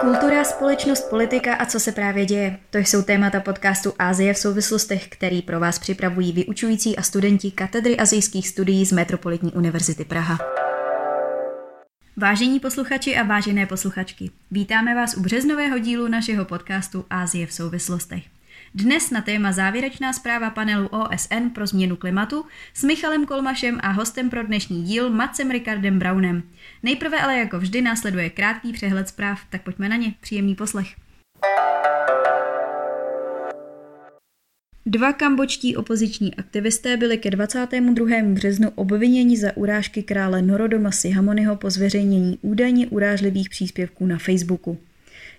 Kultura, společnost, politika a co se právě děje. To jsou témata podcastu Ázie v souvislostech, který pro vás připravují vyučující a studenti katedry azijských studií z Metropolitní univerzity Praha. Vážení posluchači a vážené posluchačky, vítáme vás u březnového dílu našeho podcastu Ázie v souvislostech. Dnes na téma závěrečná zpráva panelu OSN pro změnu klimatu s Michalem Kolmašem a hostem pro dnešní díl Macem Ricardem Brownem. Nejprve ale jako vždy následuje krátký přehled zpráv, tak pojďme na ně. Příjemný poslech. Dva kambočtí opoziční aktivisté byli ke 22. březnu obviněni za urážky krále Norodoma Sihamonyho po zveřejnění údajně urážlivých příspěvků na Facebooku.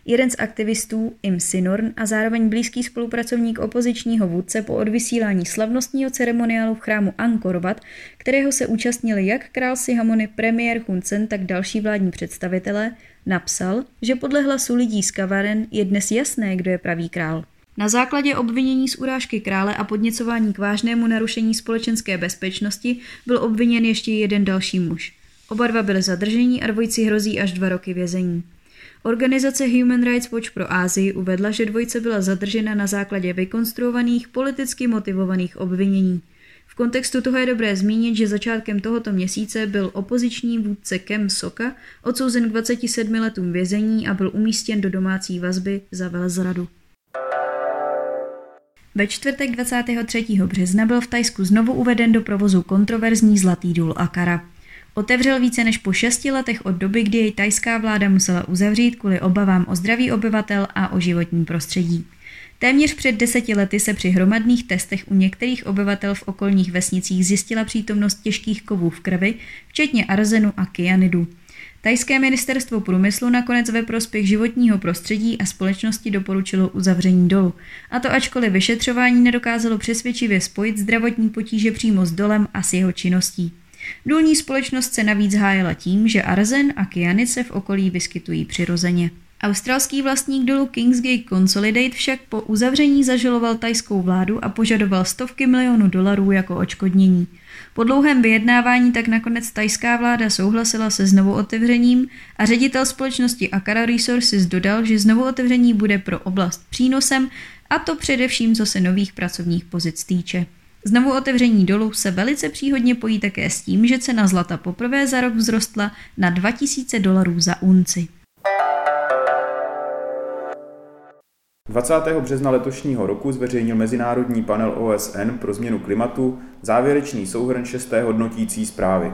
Jeden z aktivistů, Im Sinorn, a zároveň blízký spolupracovník opozičního vůdce po odvysílání slavnostního ceremoniálu v chrámu Angkor Wat, kterého se účastnili jak král Sihamony, premiér Hun Sen, tak další vládní představitelé, napsal, že podle hlasu lidí z kavaren je dnes jasné, kdo je pravý král. Na základě obvinění z urážky krále a podněcování k vážnému narušení společenské bezpečnosti byl obviněn ještě jeden další muž. Oba dva byli zadrženi a dvojici hrozí až dva roky vězení. Organizace Human Rights Watch pro Ázii uvedla, že dvojice byla zadržena na základě vykonstruovaných, politicky motivovaných obvinění. V kontextu toho je dobré zmínit, že začátkem tohoto měsíce byl opoziční vůdce Kem Soka odsouzen k 27 letům vězení a byl umístěn do domácí vazby za velezradu. Ve čtvrtek 23. března byl v Tajsku znovu uveden do provozu kontroverzní Zlatý důl Akara. Otevřel více než po šesti letech od doby, kdy jej tajská vláda musela uzavřít kvůli obavám o zdraví obyvatel a o životní prostředí. Téměř před deseti lety se při hromadných testech u některých obyvatel v okolních vesnicích zjistila přítomnost těžkých kovů v krvi, včetně arzenu a kyanidu. Tajské ministerstvo průmyslu nakonec ve prospěch životního prostředí a společnosti doporučilo uzavření dolu. A to ačkoliv vyšetřování nedokázalo přesvědčivě spojit zdravotní potíže přímo s dolem a s jeho činností. Důlní společnost se navíc hájela tím, že arzen a kyanid se v okolí vyskytují přirozeně. Australský vlastník dolu Kingsgate Consolidate však po uzavření zažaloval tajskou vládu a požadoval stovky milionů dolarů jako očkodnění. Po dlouhém vyjednávání tak nakonec tajská vláda souhlasila se znovu otevřením a ředitel společnosti Akara Resources dodal, že znovu otevření bude pro oblast přínosem a to především co se nových pracovních pozic týče. Znovu otevření dolu se velice příhodně pojí také s tím, že cena zlata poprvé za rok vzrostla na 2000 dolarů za unci. 20. března letošního roku zveřejnil Mezinárodní panel OSN pro změnu klimatu závěrečný souhrn šesté hodnotící zprávy.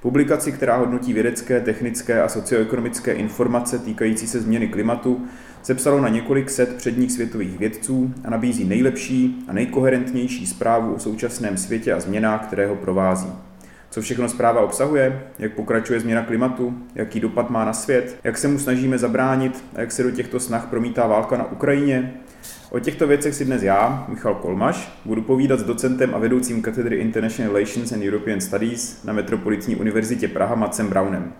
Publikaci, která hodnotí vědecké, technické a socioekonomické informace týkající se změny klimatu, sepsalo na několik set předních světových vědců a nabízí nejlepší a nejkoherentnější zprávu o současném světě a změnách, které ho provází. Co všechno zpráva obsahuje, jak pokračuje změna klimatu, jaký dopad má na svět, jak se mu snažíme zabránit a jak se do těchto snah promítá válka na Ukrajině. O těchto věcech si dnes já, Michal Kolmaš, budu povídat s docentem a vedoucím katedry International Relations and European Studies na Metropolitní univerzitě Praha Macem Brownem.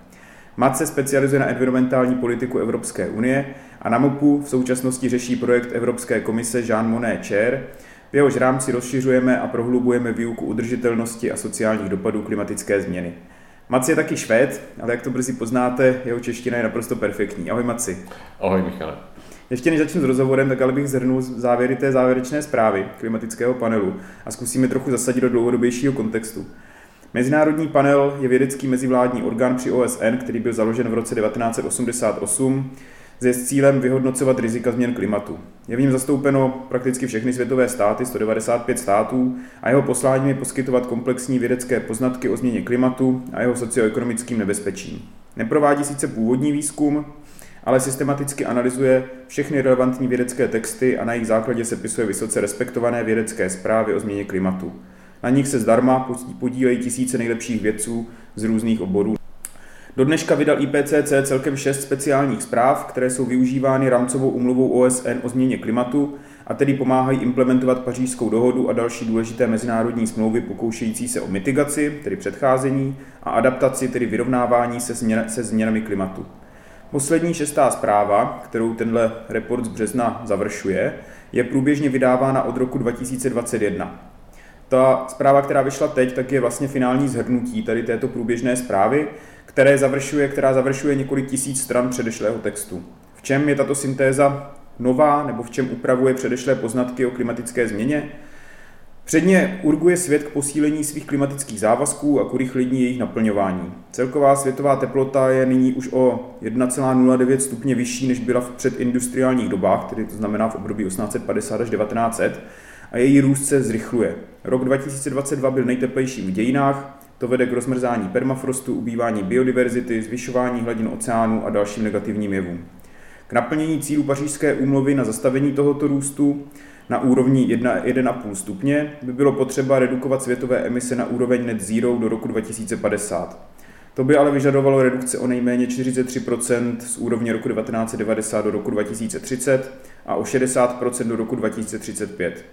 Mac se specializuje na environmentální politiku Evropské unie a na MOPu v současnosti řeší projekt Evropské komise Jean Monnet Chair, v jehož rámci rozšiřujeme a prohlubujeme výuku udržitelnosti a sociálních dopadů klimatické změny. Maci je taky švéd, ale jak to brzy poznáte, jeho čeština je naprosto perfektní. Ahoj Maci. Ahoj Michale. Ještě než začnu s rozhovorem, tak ale bych zhrnul závěry té závěrečné zprávy klimatického panelu a zkusíme trochu zasadit do dlouhodobějšího kontextu. Mezinárodní panel je vědecký mezivládní orgán při OSN, který byl založen v roce 1988 s cílem vyhodnocovat rizika změn klimatu. Je v něm zastoupeno prakticky všechny světové státy, 195 států, a jeho posláním je poskytovat komplexní vědecké poznatky o změně klimatu a jeho socioekonomickým nebezpečím. Neprovádí sice původní výzkum, ale systematicky analyzuje všechny relevantní vědecké texty a na jejich základě sepisuje vysoce respektované vědecké zprávy o změně klimatu. Na nich se zdarma podílejí tisíce nejlepších vědců z různých oborů. Do dneška vydal IPCC celkem šest speciálních zpráv, které jsou využívány rámcovou umluvou OSN o změně klimatu a tedy pomáhají implementovat pařížskou dohodu a další důležité mezinárodní smlouvy pokoušející se o mitigaci, tedy předcházení, a adaptaci, tedy vyrovnávání se, změn, se změnami klimatu. Poslední šestá zpráva, kterou tenhle report z března završuje, je průběžně vydávána od roku 2021. Ta zpráva, která vyšla teď, tak je vlastně finální zhrnutí tady této průběžné zprávy, které završuje, která završuje několik tisíc stran předešlého textu. čem je tato syntéza nová nebo v čem upravuje předešlé poznatky o klimatické změně? Předně urguje svět k posílení svých klimatických závazků a k urychlení jejich naplňování. Celková světová teplota je nyní už o 1,09 stupně vyšší, než byla v předindustriálních dobách, tedy to znamená v období 1850 až 1900, a její růst se zrychluje. Rok 2022 byl nejteplejší v dějinách, to vede k rozmrzání permafrostu, ubývání biodiverzity, zvyšování hladin oceánu a dalším negativním jevům. K naplnění cílů pařížské úmluvy na zastavení tohoto růstu na úrovni 1,5 stupně by bylo potřeba redukovat světové emise na úroveň net zero do roku 2050. To by ale vyžadovalo redukce o nejméně 43% z úrovně roku 1990 do roku 2030 a o 60% do roku 2035.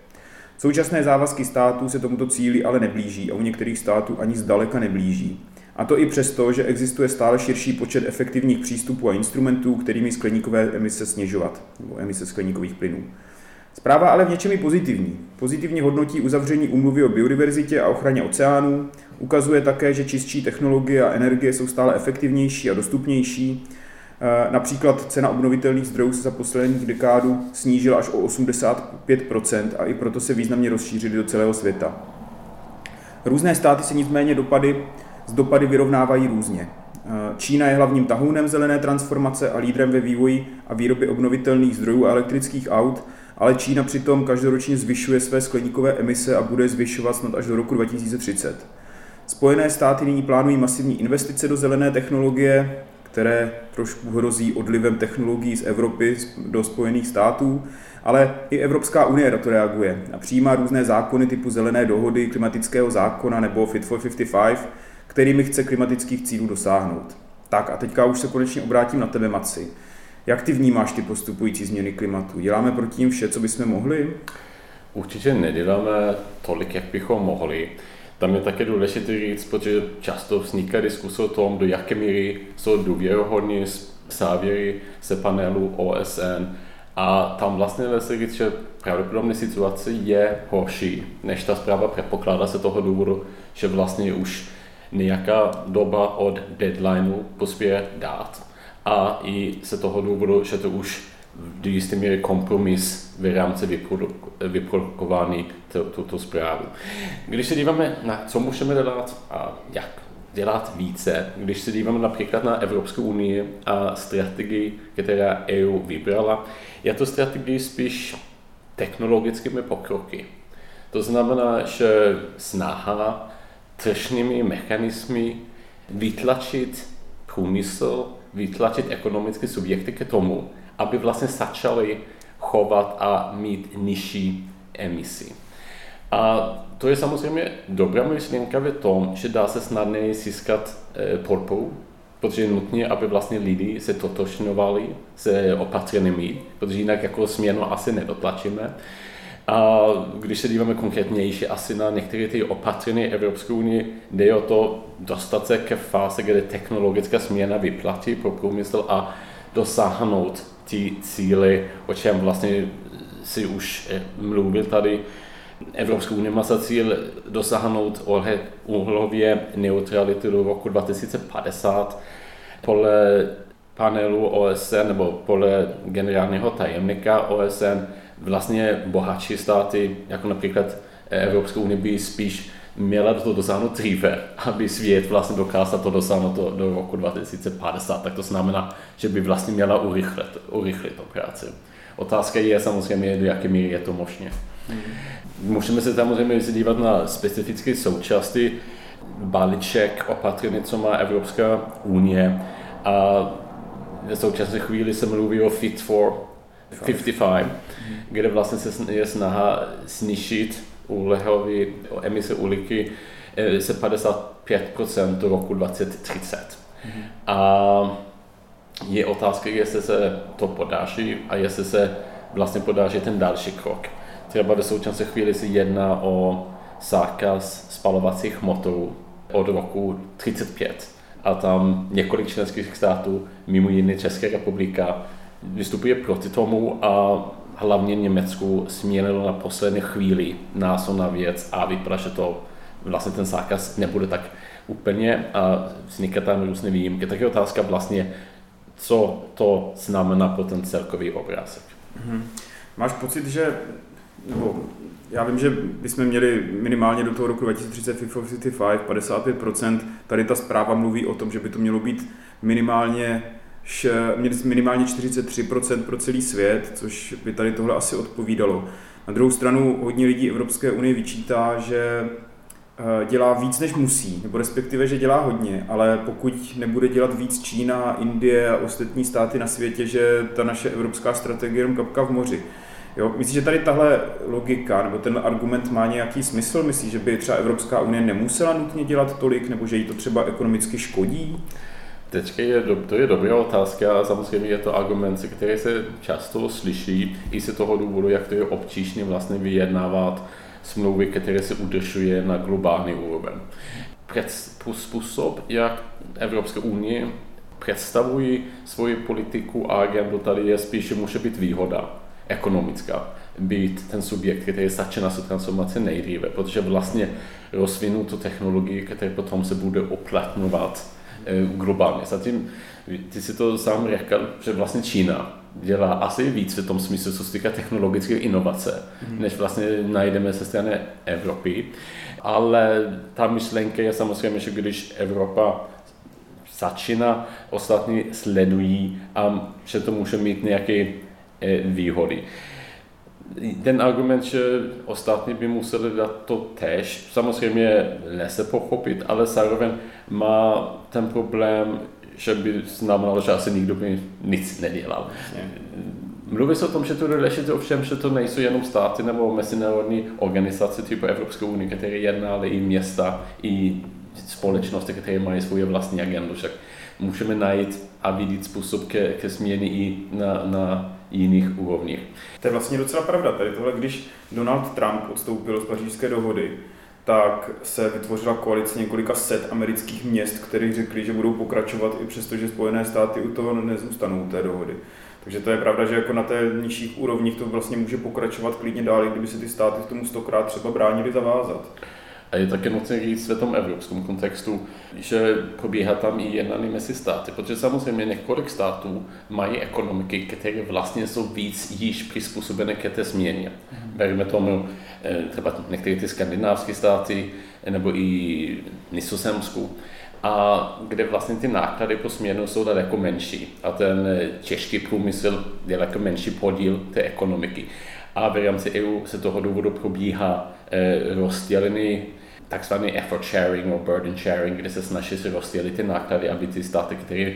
Současné závazky států se tomuto cíli ale neblíží a u některých států ani zdaleka neblíží. A to i přesto, že existuje stále širší počet efektivních přístupů a instrumentů, kterými skleníkové emise snižovat, nebo emise skleníkových plynů. Zpráva ale v něčem je pozitivní. Pozitivně hodnotí uzavření úmluvy o biodiverzitě a ochraně oceánů, ukazuje také, že čistší technologie a energie jsou stále efektivnější a dostupnější. E, například cena obnovitelných zdrojů se za posledních dekádu snížila až o 85% a i proto se významně rozšířily do celého světa. Různé státy se nicméně dopady, z dopady vyrovnávají různě. E, Čína je hlavním tahounem zelené transformace a lídrem ve vývoji a výrobě obnovitelných zdrojů a elektrických aut, ale Čína přitom každoročně zvyšuje své skleníkové emise a bude zvyšovat snad až do roku 2030. Spojené státy nyní plánují masivní investice do zelené technologie, které trošku hrozí odlivem technologií z Evropy do Spojených států, ale i Evropská unie na to reaguje a přijímá různé zákony typu zelené dohody, klimatického zákona nebo Fit for 55, kterými chce klimatických cílů dosáhnout. Tak a teďka už se konečně obrátím na tebe, Maci. Jak ty vnímáš ty postupující změny klimatu? Děláme proti ním vše, co bychom mohli? Určitě neděláme tolik, jak bychom mohli. Tam je také důležité říct, protože často vzniká diskuse o tom, do jaké míry jsou důvěrohodní závěry se panelu OSN a tam vlastně lze říct, že pravděpodobně situace je horší, než ta zpráva předpokládá se toho důvodu, že vlastně už nějaká doba od deadlineu pospěje dát. A i se toho důvodu, že to už do jisté míry kompromis v rámci vyprodukování tuto zprávu. Když se díváme na co můžeme dělat a jak dělat více, když se díváme například na Evropskou unii a strategii, která EU vybrala, je to strategie spíš technologickými pokroky. To znamená, že snaha tržními mechanismy vytlačit průmysl vytlačit ekonomické subjekty k tomu, aby vlastně začaly chovat a mít nižší emisi. A to je samozřejmě dobrá myšlenka v tom, že dá se snadněji získat eh, podporu, protože je nutné, aby vlastně lidi se totožňovali se opatřenými, protože jinak jako směnu asi nedotlačíme. A když se díváme konkrétnější asi na některé ty opatření Evropské unie, jde o to dostat se ke fáze, kde technologická změna vyplatí pro průmysl a dosáhnout ty cíly, o čem vlastně si už eh, mluvil tady. Evropská unie má za cíl dosáhnout uhlově neutrality do roku 2050. Podle panelu OSN nebo podle generálního tajemníka OSN vlastně bohatší státy, jako například Evropská unie, by spíš měla to dosáhnout dříve, aby svět vlastně dokázal to dosáhnout do, do roku 2050, tak to znamená, že by vlastně měla urychlit, urychlit tu práci. Otázka je samozřejmě, do jaké míry je to možné. Mm. Můžeme se samozřejmě dívat na specifické součásti balíček opatření, co má Evropská unie. A v současné chvíli se mluví o Fit for 55, kde vlastně se je snaha snížit uhlehové emise uhlíky eh, se 55% do roku 2030. A je otázka, jestli se to podaří a jestli se vlastně podaří ten další krok. Třeba do současné chvíli se jedná o zákaz spalovacích motorů od roku 35 a tam několik členských států, mimo jiné Česká republika, vystupuje proti tomu a hlavně Německu směnilo na poslední chvíli názor na věc a vypadá, že to vlastně ten zákaz nebude tak úplně a vzniká tam různé výjimky. Tak je otázka vlastně, co to znamená pro ten celkový obrázek. Mm-hmm. Máš pocit, že nebo já vím, že bychom měli minimálně do toho roku 2030 Fit for 55, 55%. Tady ta zpráva mluví o tom, že by to mělo být minimálně minimálně 43% pro celý svět, což by tady tohle asi odpovídalo. Na druhou stranu hodně lidí Evropské unie vyčítá, že eh, dělá víc, než musí, nebo respektive, že dělá hodně, ale pokud nebude dělat víc Čína, Indie a ostatní státy na světě, že ta naše evropská strategie je jenom kapka v moři. Jo, myslíš, že tady tahle logika nebo ten argument má nějaký smysl? Myslíš, že by třeba Evropská unie nemusela nutně dělat tolik, nebo že jí to třeba ekonomicky škodí? Teď je, to je dobrá otázka a samozřejmě je to argument, který se často slyší i z toho důvodu, jak to je obtížné vlastně vyjednávat smlouvy, které se udržuje na globální úroveň. Způsob, jak Evropské unie představují svoji politiku a agendu tady je spíš, že může být výhoda ekonomická být ten subjekt, který začíná se transformaci nejdříve, protože vlastně rozvinou tu technologii, která potom se bude uplatňovat eh, globálně. Zatím, ty si to sám řekl, že vlastně Čína dělá asi víc v tom smyslu, co se týká technologické inovace, mm. než vlastně najdeme se strany Evropy. Ale ta myšlenka je samozřejmě, že když Evropa začíná, ostatní sledují a že to může mít nějaký E, výhody. Ten argument, že ostatní by museli dát to tež, samozřejmě lze pochopit, ale zároveň má ten problém, že by znamenalo, že asi nikdo by nic nedělal. Mluví se o tom, že to je ovšem, že to nejsou jenom státy nebo mezinárodní organizace typu Evropské unie, které jedná, ale i města, i společnosti, které mají svoje vlastní agendu. Však můžeme najít a vidět způsob ke, ke změně i na, na jiných úrovních. To je vlastně docela pravda. Tady tohle, když Donald Trump odstoupil z pařížské dohody, tak se vytvořila koalice několika set amerických měst, které řekli, že budou pokračovat i přesto, že Spojené státy u toho nezůstanou té dohody. Takže to je pravda, že jako na té nižších úrovních to vlastně může pokračovat klidně dál, kdyby se ty státy k tomu stokrát třeba bránili zavázat. A je také nutné říct v tom evropském kontextu, že probíhá tam i jednání mezi státy, protože samozřejmě několik států mají ekonomiky, které vlastně jsou víc již přizpůsobené ke té změně. Mm. Bereme tomu eh, třeba některé ty skandinávské státy nebo i Nizozemsku, a kde vlastně ty náklady po směnu jsou daleko menší a ten těžký průmysl je daleko menší podíl té ekonomiky. A v rámci EU se toho důvodu probíhá eh, rozdělený takzvaný effort sharing nebo burden sharing, kde se snaží si rozdělit ty náklady, aby ty státy, které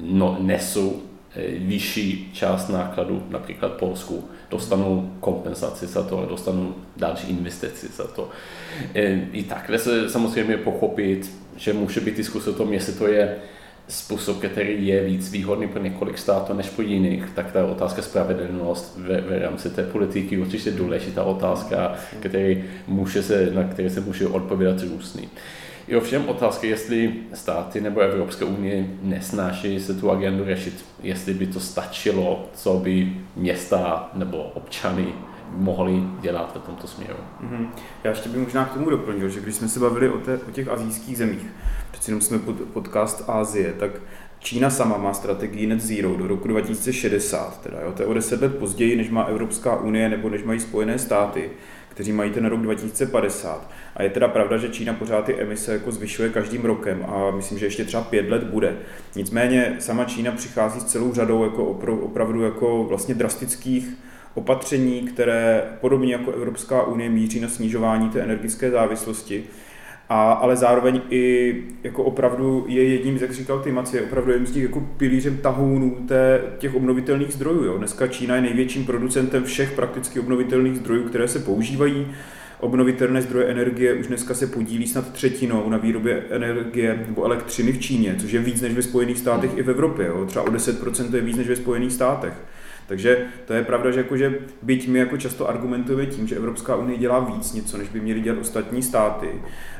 no, nesou eh, vyšší část nákladů, například Polsku, dostanou kompenzaci za to, dostanou další investici za to. Eh, I takhle se samozřejmě pochopit, že může být diskuse o tom, jestli to je způsob, který je víc výhodný pro několik států než pro jiných, tak ta otázka spravedlnost ve, ve rámci té politiky je určitě důležitá otázka, který může se, na které se může odpovědat různý. Je ovšem otázka, jestli státy nebo Evropské unie nesnáší se tu agendu řešit, jestli by to stačilo, co by města nebo občany mohli dělat v tomto směru. Mm-hmm. Já ještě bych možná k tomu doplnil, že když jsme se bavili o, té, o těch azijských zemích, přeci jenom jsme pod, podcast Ázie, tak Čína sama má strategii net zero do roku 2060, teda, jo, to je o deset let později, než má Evropská unie nebo než mají Spojené státy, kteří mají ten rok 2050. A je teda pravda, že Čína pořád ty emise jako zvyšuje každým rokem a myslím, že ještě třeba pět let bude. Nicméně sama Čína přichází s celou řadou jako opravdu jako vlastně drastických opatření, které podobně jako Evropská unie míří na snižování té energické závislosti, a, ale zároveň i jako opravdu je jedním, jak říkal ty Maci, je opravdu jedním z těch jako pilířem tahounů té, těch obnovitelných zdrojů. Jo. Dneska Čína je největším producentem všech prakticky obnovitelných zdrojů, které se používají. Obnovitelné zdroje energie už dneska se podílí snad třetinou na výrobě energie nebo elektřiny v Číně, což je víc než ve Spojených státech i v Evropě. Jo. Třeba o 10% je víc než ve Spojených státech. Takže to je pravda, že, jakože byť my jako často argumentujeme tím, že Evropská unie dělá víc něco, než by měly dělat ostatní státy,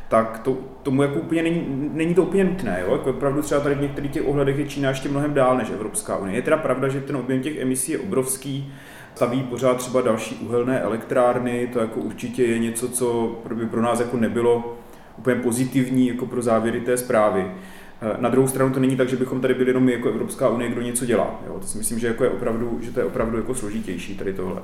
tak to, tomu jako úplně není, není to úplně nutné. Jo? Jako opravdu třeba tady v některých těch ohledech je Čína ještě mnohem dál než Evropská unie. Je teda pravda, že ten objem těch emisí je obrovský, staví pořád třeba další uhelné elektrárny, to jako určitě je něco, co by pro nás jako nebylo úplně pozitivní jako pro závěry té zprávy. Na druhou stranu to není tak, že bychom tady byli jenom my jako Evropská unie, kdo něco dělá. Jo? To si myslím, že, jako je opravdu, že to je opravdu jako složitější tady tohle.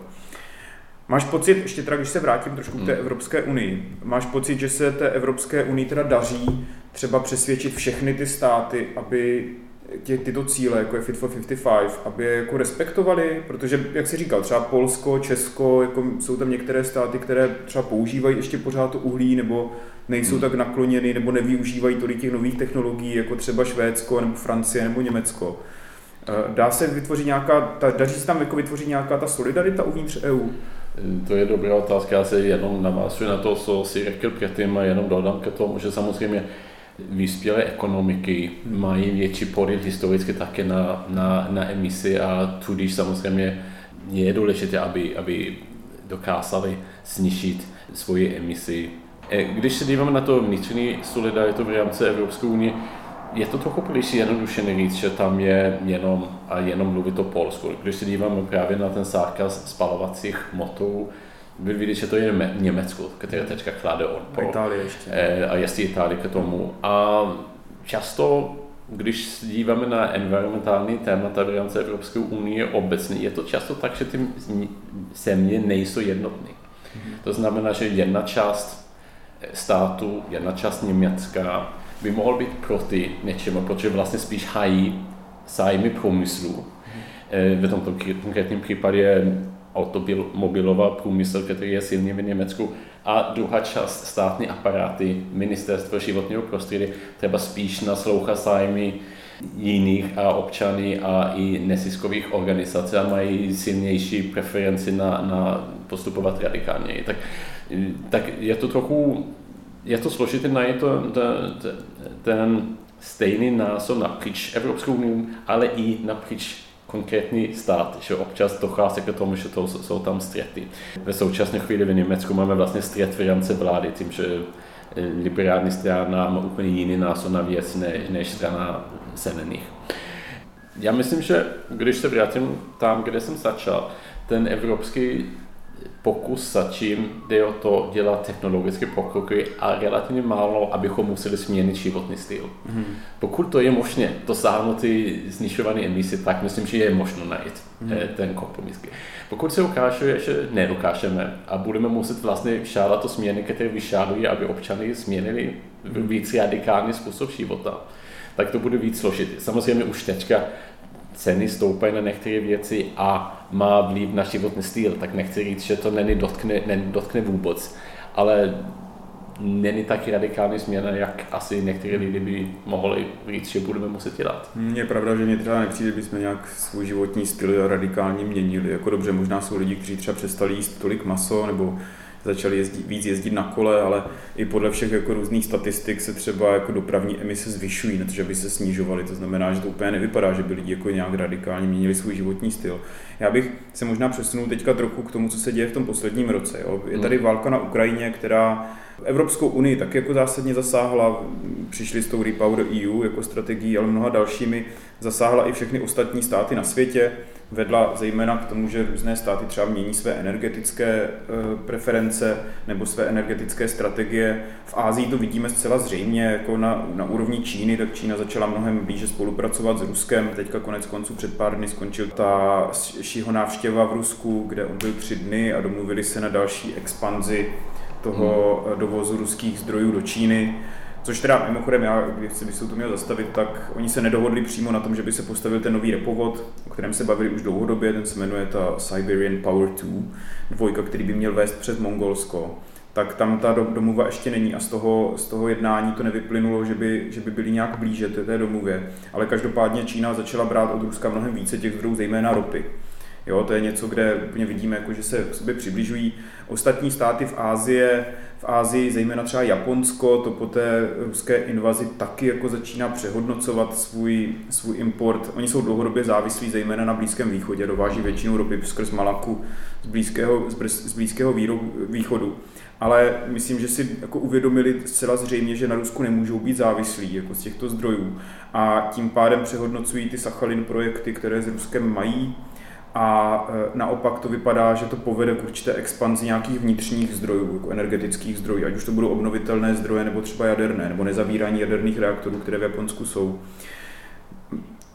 Máš pocit, ještě teda, když se vrátím trošku k té hmm. Evropské unii, máš pocit, že se té Evropské unii teda daří třeba přesvědčit všechny ty státy, aby tě, tyto cíle, jako je Fit for 55, aby je jako respektovali, protože, jak jsi říkal, třeba Polsko, Česko, jako jsou tam některé státy, které třeba používají ještě pořád to uhlí, nebo nejsou hmm. tak nakloněny, nebo nevyužívají tolik těch nových technologií, jako třeba Švédsko, nebo Francie, nebo Německo. Eh, dá se vytvořit nějaká, ta, daří se tam jako vytvořit nějaká ta solidarita uvnitř EU? To je dobrá otázka, já se jenom navážu na to, co si řekl předtím a jenom dodám ke tomu, že samozřejmě vyspělé ekonomiky mají větší podíl historicky také na, na, na emisi a tudíž samozřejmě je důležité, aby, aby dokázali snížit svoje emisi. E, když se díváme na to vnitřní solidaritu v rámci Evropské unie, je to trochu příliš jednoduše říct, že tam je jenom a jenom mluvit o Polsku. Když se díváme právě na ten zákaz spalovacích motorů, vy vidíte, že to je Německo, které teďka klade odpor. A Itálie ještě. E, a jestli Itálie k tomu. A často, když se díváme na environmentální témata v rámci Evropské unie obecně, je to často tak, že ty země nejsou jednotné. Mm-hmm. To znamená, že jedna část státu, jedna část Německa by mohl být proti něčemu, protože vlastně spíš hají zájmy průmyslu. Mm-hmm. V tomto konkrétním případě automobilová průmysl, který je silný v Německu, a druhá část státní aparáty, ministerstvo životního prostředí, třeba spíš naslouchá zájmy jiných a občany a i nesiskových organizací a mají silnější preferenci na, na postupovat radikálně. Tak, tak je to trochu, je to složité najít to, ten, ten stejný názor napříč Evropskou unii, ale i napříč konkrétní stát, že občas dochází k tomu, že to jsou tam střety. Ve současné chvíli v Německu máme vlastně střet v rámci vlády, tím, že eh, liberální strana má úplně jiný názor na věc než, než strana zelených. Já myslím, že když se vrátím tam, kde jsem začal, ten evropský pokus začím jde o to dělat technologické pokroky a relativně málo, abychom museli změnit životní styl. Mm. Pokud to je možné dosáhnout ty znižované emise, tak myslím, že je možno najít mm. ten kompromis. Pokud se ukáže, že nedokážeme a budeme muset vlastně všádat to změny, které vyžadují, aby občany změnili víc radikální způsob života, tak to bude víc složitý. Samozřejmě už teďka ceny stoupají na některé věci a má vliv na životní styl, tak nechci říct, že to není dotkne, není dotkne vůbec, ale není taky radikální změna, jak asi některé lidi by mohli říct, že budeme muset dělat. Je pravda, že mě třeba nepřijde, že bychom nějak svůj životní styl radikálně měnili. Jako dobře, možná jsou lidi, kteří třeba přestali jíst tolik maso nebo začali jezdit, víc jezdit na kole, ale i podle všech jako různých statistik se třeba jako dopravní emise zvyšují, protože by se snižovaly. To znamená, že to úplně nevypadá, že by lidi jako nějak radikálně měnili svůj životní styl. Já bych se možná přesunul teďka trochu k tomu, co se děje v tom posledním roce. Jo. Je tady hmm. válka na Ukrajině, která Evropskou unii tak jako zásadně zasáhla, přišli s tou Repower EU jako strategií, ale mnoha dalšími zasáhla i všechny ostatní státy na světě vedla zejména k tomu, že různé státy třeba mění své energetické eh, preference nebo své energetické strategie. V Ázii to vidíme zcela zřejmě, jako na, na úrovni Číny, tak Čína začala mnohem blíže spolupracovat s Ruskem. Teďka konec konců před pár dny skončil ta šího návštěva v Rusku, kde on byl tři dny a domluvili se na další expanzi toho hmm. dovozu ruských zdrojů do Číny. Což teda mimochodem, já, když se to měl zastavit, tak oni se nedohodli přímo na tom, že by se postavil ten nový repovod, o kterém se bavili už dlouhodobě, ten se jmenuje ta Siberian Power 2, dvojka, který by měl vést přes Mongolsko tak tam ta domluva ještě není a z toho, z toho jednání to nevyplynulo, že by, že by byli nějak blíže té, té domluvě. Ale každopádně Čína začala brát od Ruska mnohem více těch zdrojů, zejména ropy. Jo, to je něco, kde úplně vidíme, jako, že se k sobě přibližují. Ostatní státy v Ázii, v Ázii, zejména třeba Japonsko, to po té ruské invazi taky jako začíná přehodnocovat svůj, svůj import. Oni jsou dlouhodobě závislí zejména na Blízkém východě, dováží většinu ropy skrz Malaku z Blízkého, z blízkého východu. Ale myslím, že si jako uvědomili zcela zřejmě, že na Rusku nemůžou být závislí jako z těchto zdrojů a tím pádem přehodnocují ty Sachalin projekty, které s Ruskem mají a e, naopak to vypadá, že to povede k určité expanzi nějakých vnitřních zdrojů, jako energetických zdrojů, ať už to budou obnovitelné zdroje nebo třeba jaderné, nebo nezavírání jaderných reaktorů, které v Japonsku jsou.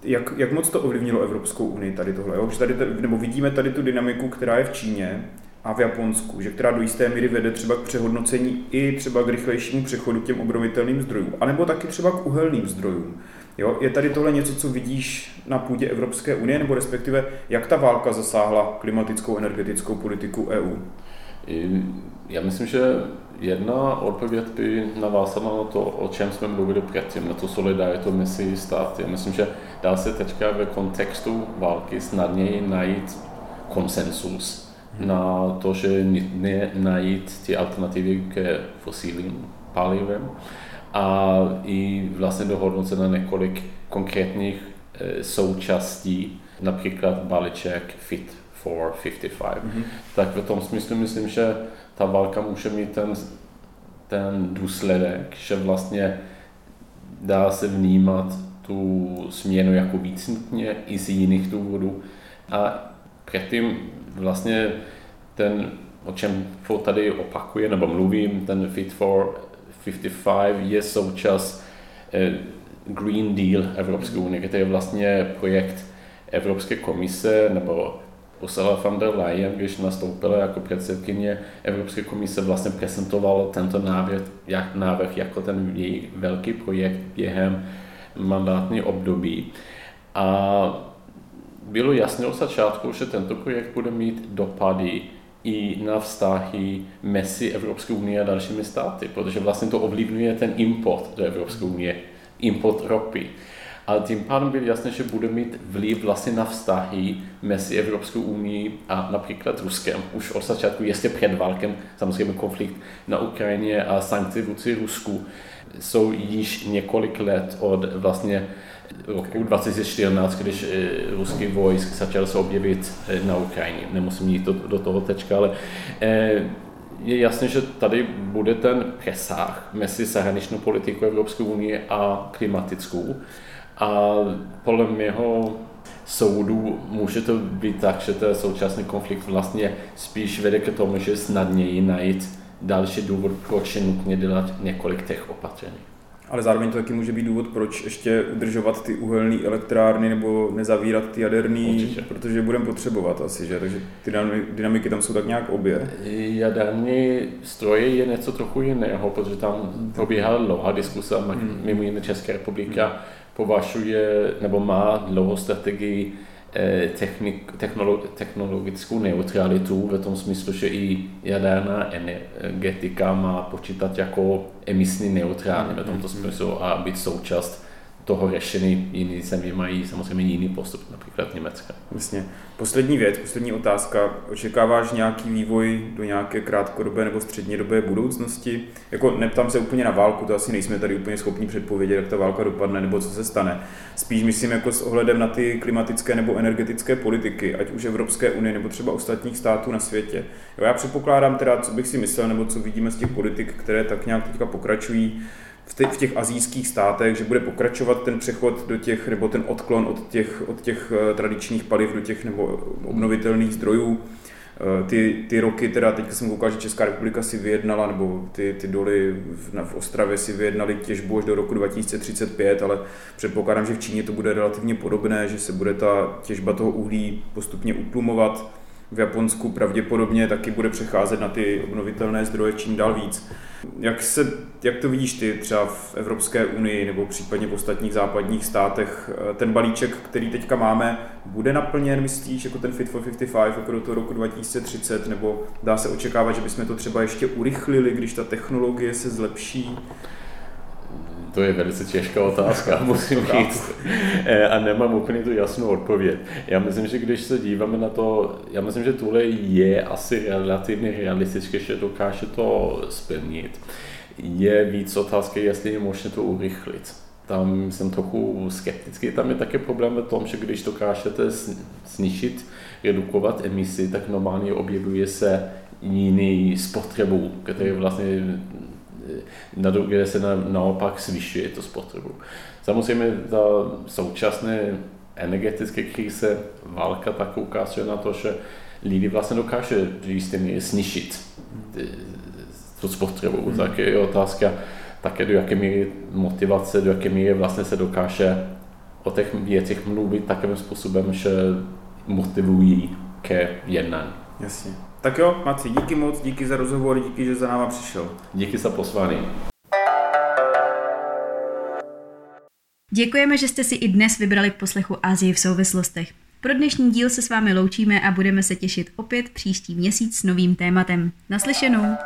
Jak, jak moc to ovlivnilo Evropskou unii tady tohle? Jo? Tady, nebo vidíme tady tu dynamiku, která je v Číně a v Japonsku, že která do jisté míry vede třeba k přehodnocení i třeba k rychlejšímu přechodu k těm obnovitelným zdrojům, anebo taky třeba k uhelným zdrojům. Jo, je tady tohle něco, co vidíš na půdě Evropské unie, nebo respektive jak ta válka zasáhla klimatickou energetickou politiku EU? Já myslím, že jedna odpověď by navázala na to, o čem jsme mluvili předtím, na to solidaritu mezi státy. Já myslím, že dá se teďka ve kontextu války snadněji najít konsensus hmm. na to, že nutné najít ty alternativy k fosilním palivem a i vlastně na několik konkrétních e, součástí, například balíček Fit for 55. Mm-hmm. Tak v tom smyslu myslím, že ta válka může mít ten, ten důsledek, že vlastně dá se vnímat tu změnu jako víc nutně i z jiných důvodů. A předtím vlastně ten, o čem tady opakuje nebo mluvím, ten Fit for 55 je součást eh, Green Deal Evropské unie, který je vlastně projekt Evropské komise nebo Ursula von der Leyen, když nastoupila jako předsedkyně Evropské komise, vlastně prezentovala tento návrh, jak, návrh jako ten její velký projekt během mandátní období. A bylo jasné od začátku, že tento projekt bude mít dopady i na vztahy mezi Evropskou unii a dalšími státy, protože vlastně to ovlivňuje ten import do Evropské unie, import ropy. Ale tím pádem bylo jasné, že bude mít vliv vlastně na vztahy mezi Evropskou unii a například Ruskem. Už od začátku, ještě před válkem, samozřejmě konflikt na Ukrajině a sankce vůči Rusku jsou již několik let od vlastně roku 2014, když eh, ruský vojsk začal se objevit eh, na Ukrajině. Nemusím jít do, do toho tečka, ale eh, je jasné, že tady bude ten přesah mezi zahraničnou politikou Evropské unie a klimatickou. A podle mého soudu může to být tak, že ten současný konflikt vlastně spíš vede k tomu, že snadněji najít další důvod, proč je nutně dělat několik těch opatření ale zároveň to taky může být důvod, proč ještě udržovat ty uhelné elektrárny nebo nezavírat ty jaderný, Určitě. protože budeme potřebovat asi, že? Takže ty dynamiky tam jsou tak nějak obě. Jaderní stroje je něco trochu jiného, protože tam probíhá dlouhá diskuse, hmm. mimo jiné Česká republika hmm. považuje nebo má dlouhou strategii Eh, technik, technologickou neutralitu v tom smyslu, že i jaderná energetika má počítat jako emisní neutrální v tomto smyslu a být součást toho řešení. Jiný země mají samozřejmě jiný postup, například Německa. Vlastně. Poslední věc, poslední otázka. Očekáváš nějaký vývoj do nějaké krátkodobé nebo střednědobé budoucnosti? Jako neptám se úplně na válku, to asi nejsme tady úplně schopni předpovědět, jak ta válka dopadne nebo co se stane. Spíš myslím jako s ohledem na ty klimatické nebo energetické politiky, ať už Evropské unie nebo třeba ostatních států na světě. Jo, já předpokládám teda, co bych si myslel, nebo co vidíme z těch politik, které tak nějak teďka pokračují, v, těch, v těch azijských státech, že bude pokračovat ten přechod do těch, nebo ten odklon od těch, od těch eh, tradičních paliv do těch nebo obnovitelných zdrojů. Eh, ty, ty roky, teda teď jsem koukal, že Česká republika si vyjednala, nebo ty, ty doly v, v Ostravě si vyjednali těžbu až do roku 2035, ale předpokládám, že v Číně to bude relativně podobné, že se bude ta těžba toho uhlí postupně utlumovat. V Japonsku pravděpodobně taky bude přecházet na ty obnovitelné zdroje čím dál víc. Jak, se, jak to vidíš ty třeba v Evropské unii nebo případně v ostatních západních státech? Ten balíček, který teďka máme, bude naplněn, myslíš, jako ten Fit for 55 jako do toho roku 2030, nebo dá se očekávat, že bychom to třeba ještě urychlili, když ta technologie se zlepší? To je velice těžká otázka, musím říct. E, a nemám úplně tu jasnou odpověď. Já myslím, že když se díváme na to, já myslím, že tohle je asi relativně realistické, že dokáže to splnit. Je víc otázky, jestli je možné to urychlit. Tam jsem trochu skeptický. Tam je také problém v tom, že když dokážete snížit, redukovat emisi, tak normálně objevuje se jiný spotřebu, který vlastně na druhé se na, naopak zvyšuje to spotřebu. Samozřejmě ta současné energetické krize válka tak ukazuje na to, že lidi vlastně dokáže do jisté míry snižit tu spotřebu. Hmm. Tak je otázka také do jaké míry motivace, do jaké míry vlastně se dokáže o těch věcech mluvit takovým způsobem, že motivují ke jednání. Jasně. Tak jo, Maci, díky moc, díky za rozhovor, díky, že za náma přišel. Díky za pozvání. Děkujeme, že jste si i dnes vybrali k poslechu Azii v souvislostech. Pro dnešní díl se s vámi loučíme a budeme se těšit opět příští měsíc s novým tématem. Naslyšenou!